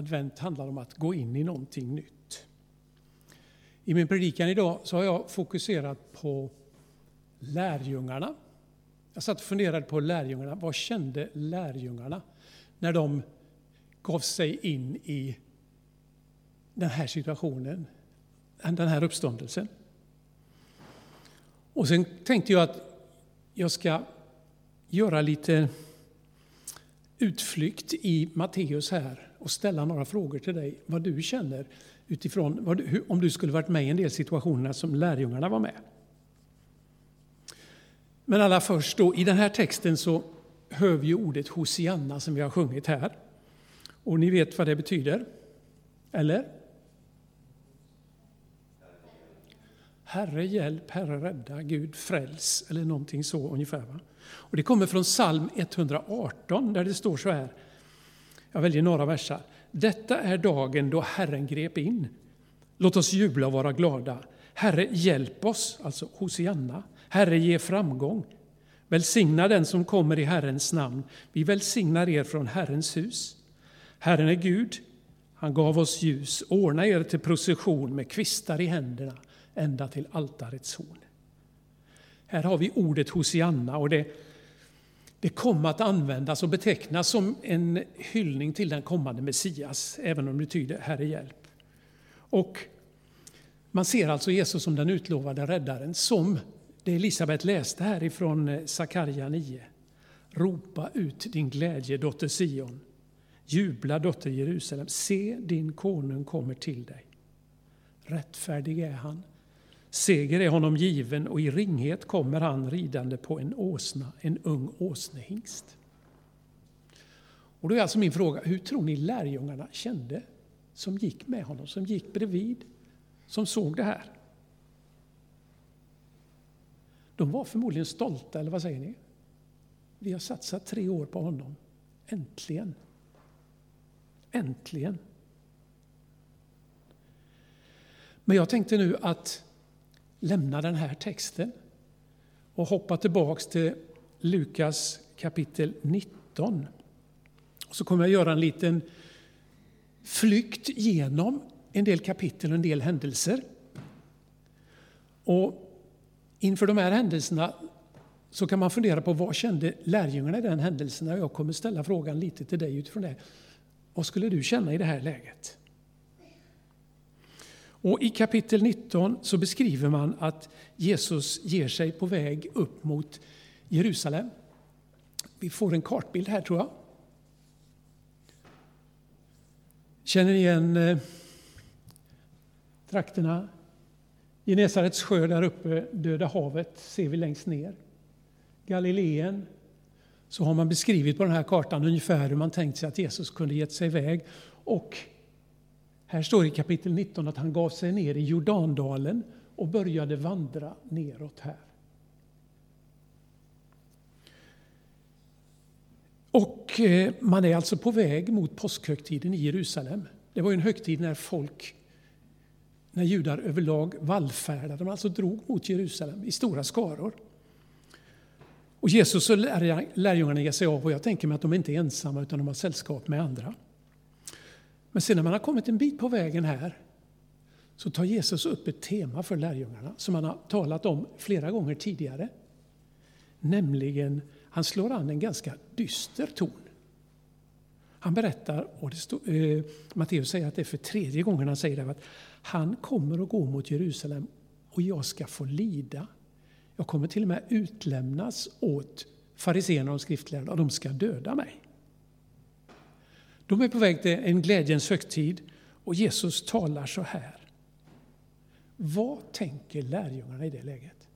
Advent handlar om att gå in i någonting nytt. I min predikan idag så har jag fokuserat på lärjungarna. Jag satt och funderade på lärjungarna. Vad kände lärjungarna när de gav sig in i den här situationen, den här uppståndelsen? Och sen tänkte jag att jag ska göra lite utflykt i Matteus här och ställa några frågor till dig, vad du känner utifrån du, om du skulle varit med i en del situationer som lärjungarna var med. Men allra först då, i den här texten så hör vi ordet Hosianna som vi har sjungit här. Och ni vet vad det betyder? Eller? Herre hjälp, Herre rädda, Gud fräls, eller någonting så ungefär. Va? Och det kommer från psalm 118 där det står så här. Jag väljer några versar. Detta är dagen då Herren grep in. Låt oss jubla och vara glada. Herre, hjälp oss, alltså Hosianna. Herre, ge framgång. Välsigna den som kommer i Herrens namn. Vi välsignar er från Herrens hus. Herren är Gud, han gav oss ljus. Ordna er till procession med kvistar i händerna ända till altarets horn. Här har vi ordet Hosianna och det, det kom att användas och betecknas som en hyllning till den kommande Messias, även om det betyder Herre hjälp. Och man ser alltså Jesus som den utlovade räddaren, som det Elisabet läste här ifrån eh, Sakarja 9. Ropa ut din glädje, dotter Sion. Jubla, dotter Jerusalem. Se, din konung kommer till dig. Rättfärdig är han, Seger är honom given och i ringhet kommer han ridande på en åsna, en ung åsnehingst. Och då är alltså min fråga, hur tror ni lärjungarna kände som gick med honom, som gick bredvid, som såg det här? De var förmodligen stolta, eller vad säger ni? Vi har satsat tre år på honom. Äntligen! Äntligen! Men jag tänkte nu att lämna den här texten och hoppa tillbaks till Lukas kapitel 19. Så kommer jag göra en liten flykt genom en del kapitel och en del händelser. Och inför de här händelserna så kan man fundera på vad kände lärjungarna i den händelsen? Jag kommer ställa frågan lite till dig utifrån det. Vad skulle du känna i det här läget? Och I kapitel 19 så beskriver man att Jesus ger sig på väg upp mot Jerusalem. Vi får en kartbild här, tror jag. Känner ni igen eh, trakterna? Genesarets sjö där uppe, Döda havet, ser vi längst ner. Galileen, så har man beskrivit på den här kartan ungefär hur man tänkt sig att Jesus kunde gett sig iväg. Och här står i kapitel 19 att han gav sig ner i Jordandalen och började vandra neråt här. Och eh, man är alltså på väg mot påskhögtiden i Jerusalem. Det var en högtid när folk, när judar överlag vallfärdade, de alltså drog mot Jerusalem i stora skaror. Och Jesus och lärjungarna ger sig av och jag tänker mig att de inte är ensamma utan de har sällskap med andra. Men sen när man har kommit en bit på vägen här så tar Jesus upp ett tema för lärjungarna som han har talat om flera gånger tidigare. Nämligen, han slår an en ganska dyster ton. Han berättar, och det stod, eh, Matteus säger att det är för tredje gången han säger det, att han kommer att gå mot Jerusalem och jag ska få lida. Jag kommer till och med utlämnas åt fariséerna och skriftlärarna och de ska döda mig. De är på väg till en glädjens högtid och Jesus talar så här. Vad tänker lärjungarna i det läget?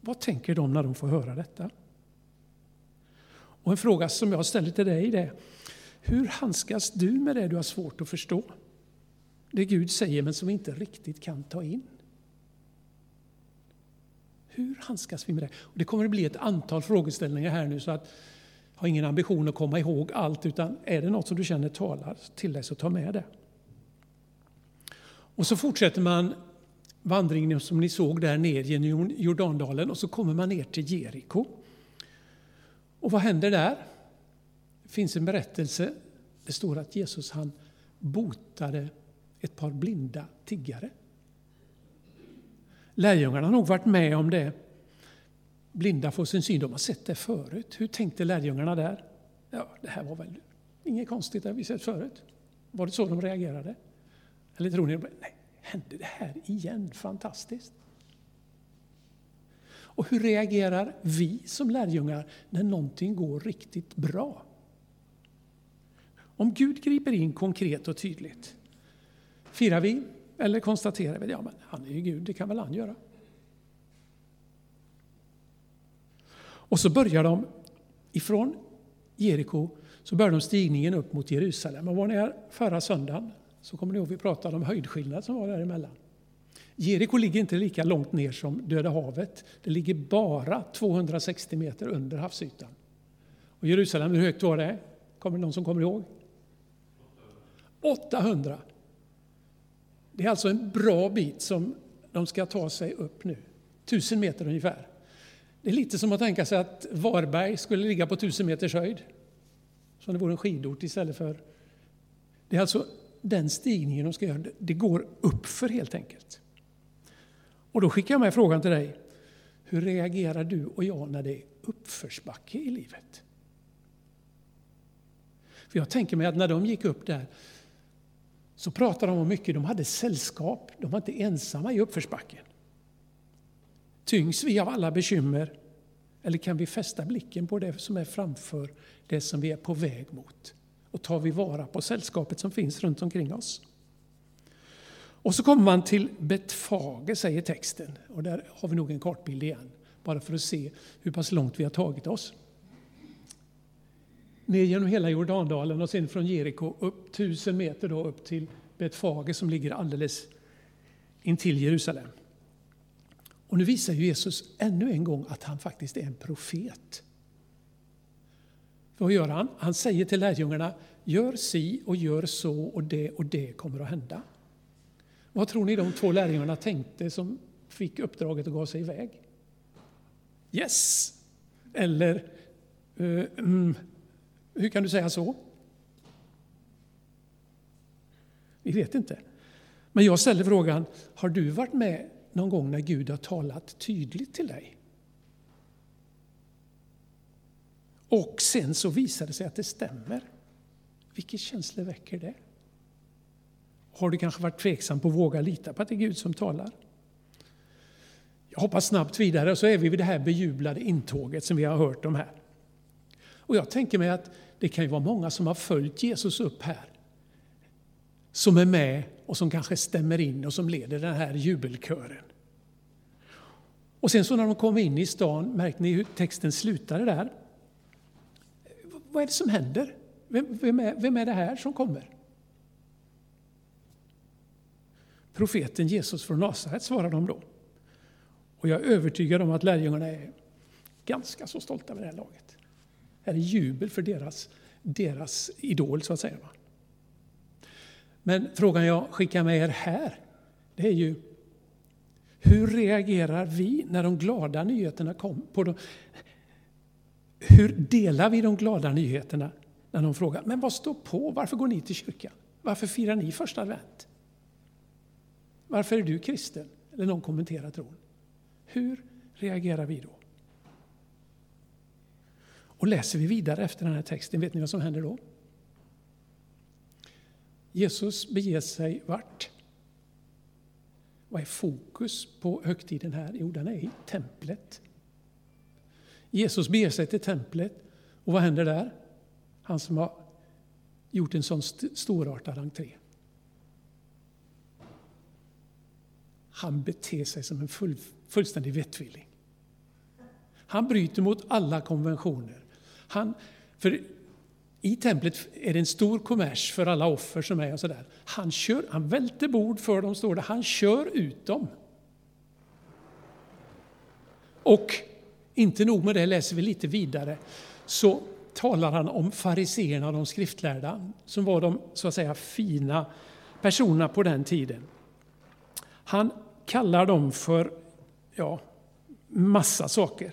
Vad tänker de när de får höra detta? Och en fråga som jag ställer till dig är, hur handskas du med det du har svårt att förstå? Det Gud säger men som vi inte riktigt kan ta in. Hur handskas vi med det? Och det kommer att bli ett antal frågeställningar här nu så att har ingen ambition att komma ihåg allt, utan är det något som du känner talar till dig så ta med det. Och så fortsätter man vandringen som ni såg där ner genom Jordandalen och så kommer man ner till Jeriko. Och vad händer där? Det finns en berättelse, det står att Jesus han botade ett par blinda tiggare. Lärjungarna har nog varit med om det. Blinda får sin syn, de har sett det förut. Hur tänkte lärjungarna där? Ja, det här var väl inget konstigt, det har vi sett förut. Var det så de reagerade? Eller tror ni, nej, hände det här igen? Fantastiskt! Och hur reagerar vi som lärjungar när någonting går riktigt bra? Om Gud griper in konkret och tydligt, firar vi eller konstaterar vi ja men han är ju Gud, det kan väl han göra? Och så börjar de ifrån Jeriko så börjar de stigningen upp mot Jerusalem. Och var ni här förra söndagen så kommer ni ihåg vi pratade om höjdskillnad som var däremellan. Jeriko ligger inte lika långt ner som Döda havet. Det ligger bara 260 meter under havsytan. Och Jerusalem, hur högt var det? Kommer det någon som kommer ihåg? 800. Det är alltså en bra bit som de ska ta sig upp nu. 1000 meter ungefär. Det är lite som att tänka sig att Varberg skulle ligga på 1000 meters höjd. Som det vore en skidort istället för... Det är alltså den stigningen de ska göra. Det går uppför helt enkelt. Och då skickar jag med frågan till dig. Hur reagerar du och jag när det är uppförsbacke i livet? För jag tänker mig att när de gick upp där så pratade de om mycket. De hade sällskap, de var inte ensamma i uppförsbacken. Tyngs vi av alla bekymmer eller kan vi fästa blicken på det som är framför, det som vi är på väg mot? Och tar vi vara på sällskapet som finns runt omkring oss? Och så kommer man till Betfage, säger texten. Och där har vi nog en kartbild igen, bara för att se hur pass långt vi har tagit oss. Ner genom hela Jordandalen och sen från Jeriko upp tusen meter då upp till Betfage som ligger alldeles intill Jerusalem. Och nu visar Jesus ännu en gång att han faktiskt är en profet. Vad gör han? Han säger till lärjungarna, gör si och gör så och det och det kommer att hända. Vad tror ni de två lärjungarna tänkte som fick uppdraget att gå sig iväg? Yes! Eller, uh, mm, hur kan du säga så? Vi vet inte. Men jag ställer frågan, har du varit med någon gång när Gud har talat tydligt till dig? Och sen så visar det sig att det stämmer. Vilka känslor väcker det? Har du kanske varit tveksam på att våga lita på att det är Gud som talar? Jag hoppar snabbt vidare och så är vi vid det här bejublade intåget som vi har hört om här. Och jag tänker mig att det kan ju vara många som har följt Jesus upp här. Som är med och som kanske stämmer in och som leder den här jubelkören. Och sen så när de kom in i stan, märkte ni hur texten slutade där? Vad är det som händer? Vem, vem, är, vem är det här som kommer? Profeten Jesus från Nasaret, svarar de då. Och jag är övertygad om att lärjungarna är ganska så stolta vid det här laget. Det är jubel för deras, deras idol, så att säga. Men frågan jag skickar med er här, det är ju hur reagerar vi när de glada nyheterna kommer? På de, hur delar vi de glada nyheterna när de frågar men vad står på? Varför går ni till kyrkan? Varför firar ni första advent? Varför är du kristen? Eller någon kommenterar tron. Hur reagerar vi då? Och läser vi vidare efter den här texten, vet ni vad som händer då? Jesus beger sig vart? Vad är fokus på högtiden här? Jo, den är i templet. Jesus beger sig till templet och vad händer där? Han som har gjort en sån storartad entré. Han beter sig som en full, fullständig vettvilling. Han bryter mot alla konventioner. Han, för i templet är det en stor kommers för alla offer som är och sådär. Han, kör, han välter bord för dem, står det. Han kör ut dem. Och inte nog med det, läser vi lite vidare, så talar han om fariseerna och de skriftlärda, som var de så att säga fina personerna på den tiden. Han kallar dem för ja, massa saker.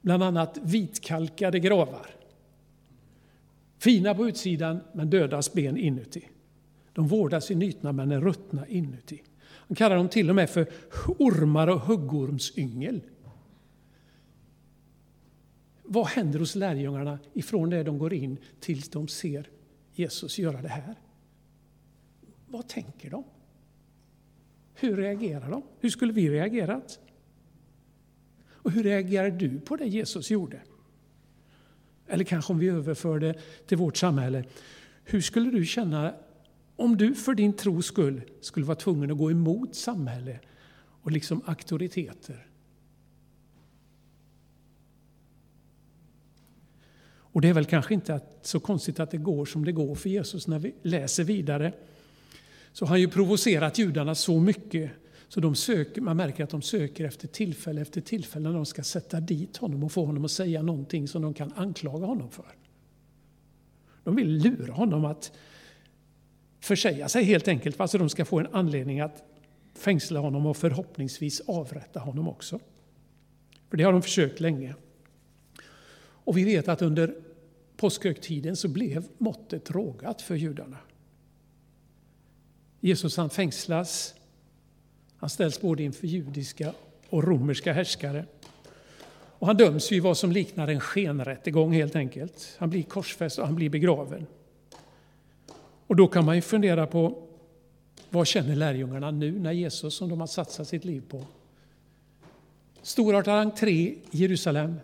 Bland annat vitkalkade gravar. Fina på utsidan, men dödas ben inuti. De vårdas i nytna, men är ruttna inuti. Han kallar dem till och med för ormar och huggormsyngel. Vad händer hos lärjungarna ifrån det de går in tills de ser Jesus göra det här? Vad tänker de? Hur reagerar de? Hur skulle vi reagerat? Och hur reagerar du på det Jesus gjorde? Eller kanske om vi överför det till vårt samhälle. Hur skulle du känna om du för din tros skull skulle vara tvungen att gå emot samhälle och liksom auktoriteter? Och det är väl kanske inte så konstigt att det går som det går för Jesus när vi läser vidare. Så har han ju provocerat judarna så mycket så de söker, man märker att de söker efter tillfälle efter tillfälle när de ska sätta dit honom och få honom att säga någonting som de kan anklaga honom för. De vill lura honom att försäga sig helt enkelt, alltså de ska få en anledning att fängsla honom och förhoppningsvis avrätta honom också. För det har de försökt länge. Och vi vet att under påskhögtiden så blev måttet rågat för judarna. Jesus han fängslas, han ställs både inför judiska och romerska härskare. Och han döms i vad som liknar en skenrättegång helt enkelt. Han blir korsfäst och han blir begraven. Och då kan man ju fundera på vad känner lärjungarna nu när Jesus, som de har satsat sitt liv på, storartad entré i Jerusalem.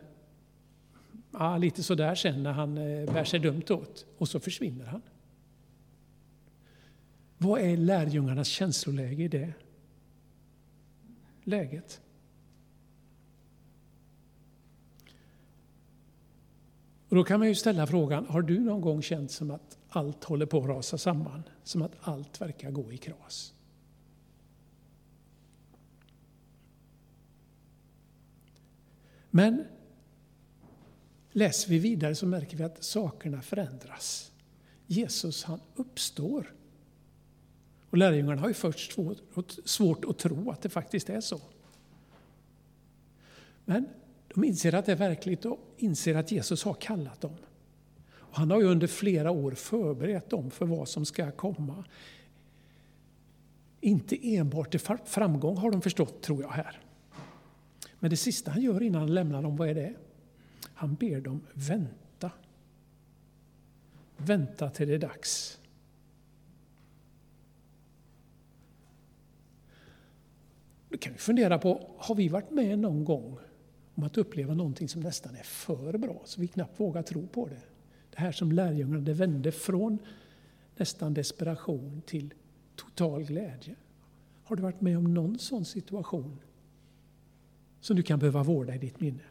Ja, lite sådär sen när han eh, bär sig dumt åt och så försvinner han. Vad är lärjungarnas känsloläge i det läget? Och då kan man ju ställa frågan, har du någon gång känt som att allt håller på att rasa samman? Som att allt verkar gå i kras? Men läser vi vidare så märker vi att sakerna förändras. Jesus han uppstår. Och lärjungarna har ju först svårt att tro att det faktiskt är så. Men de inser att det är verkligt och inser att Jesus har kallat dem. Och han har ju under flera år förberett dem för vad som ska komma. Inte enbart till framgång har de förstått, tror jag, här. Men det sista han gör innan han lämnar dem, vad är det? Han ber dem vänta. Vänta till det är dags. Då kan vi fundera på, har vi varit med någon gång om att uppleva någonting som nästan är för bra, så vi knappt vågar tro på det? Det här som lärjungarna, det vände från nästan desperation till total glädje. Har du varit med om någon sån situation som du kan behöva vårda i ditt minne?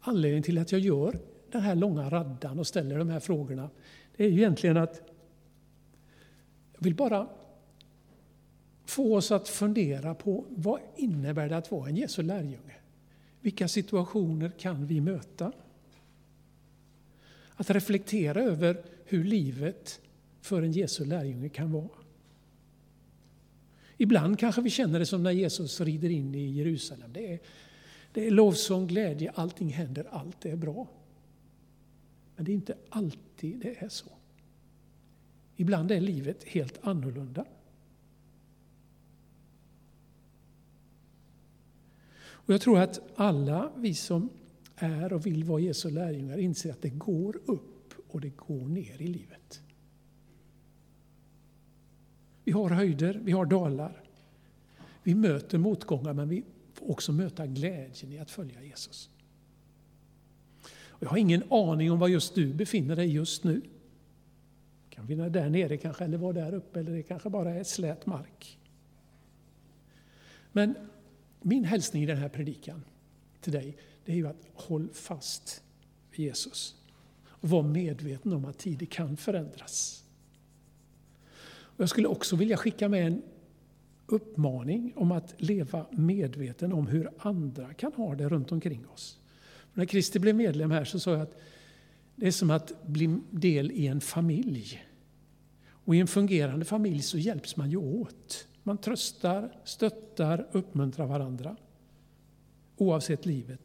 Anledningen till att jag gör den här långa raddan och ställer de här frågorna, det är ju egentligen att jag vill bara få oss att fundera på vad innebär det att vara en Jesu lärjunge? Vilka situationer kan vi möta? Att reflektera över hur livet för en Jesu lärjunge kan vara. Ibland kanske vi känner det som när Jesus rider in i Jerusalem. Det är, det är lovsång, glädje, allting händer, allt är bra. Men det är inte alltid det är så. Ibland är livet helt annorlunda. Och jag tror att alla vi som är och vill vara Jesu lärjungar inser att det går upp och det går ner i livet. Vi har höjder, vi har dalar. Vi möter motgångar men vi får också möta glädjen i att följa Jesus. Och jag har ingen aning om var just du befinner dig just nu. kan vi där nere kanske, eller vara där uppe, eller det kanske bara är slät mark. Men min hälsning i den här predikan till dig, det är ju att håll fast vid Jesus. Och var medveten om att tider kan förändras. Och jag skulle också vilja skicka med en uppmaning om att leva medveten om hur andra kan ha det runt omkring oss. När Kristi blev medlem här så sa jag att det är som att bli del i en familj. Och i en fungerande familj så hjälps man ju åt. Man tröstar, stöttar, uppmuntrar varandra. Oavsett livet.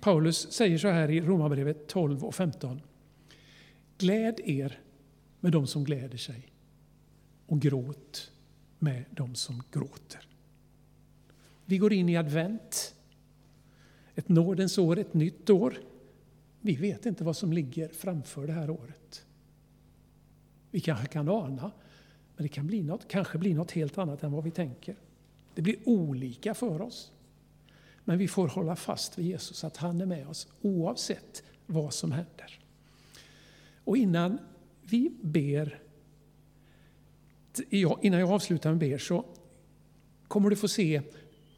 Paulus säger så här i Romarbrevet 12 och 15. Gläd er med dem som gläder sig och gråt med dem som gråter. Vi går in i advent, ett nådens år, ett nytt år. Vi vet inte vad som ligger framför det här året. Vi kanske kan ana, men det kan bli något, kanske bli något helt annat än vad vi tänker. Det blir olika för oss. Men vi får hålla fast vid Jesus, att han är med oss oavsett vad som händer. Och innan vi ber, innan jag avslutar med ber så kommer du få se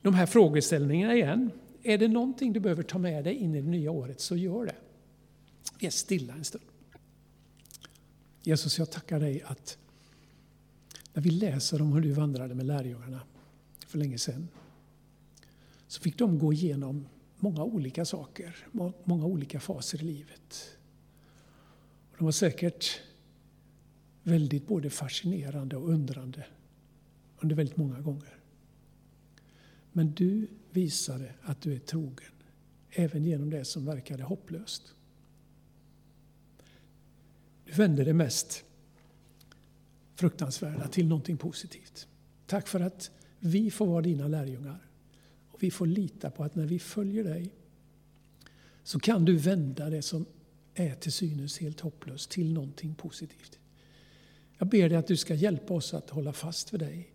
de här frågeställningarna igen. Är det någonting du behöver ta med dig in i det nya året så gör det. Vi är stilla en stund. Jesus, jag tackar dig att när vi läser om hur du vandrade med lärjungarna för länge sedan så fick de gå igenom många olika saker, många olika faser i livet. De var säkert väldigt både fascinerande och undrande under väldigt många gånger. Men du visade att du är trogen, även genom det som verkade hopplöst. Du vände det mest fruktansvärda till någonting positivt. Tack för att vi får vara dina lärjungar. Och vi får lita på att när vi följer dig så kan du vända det som är till synes helt hopplöst till någonting positivt. Jag ber dig att du ska hjälpa oss att hålla fast vid dig.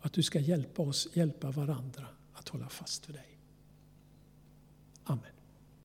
Att du ska hjälpa oss hjälpa varandra att hålla fast vid dig. Amen.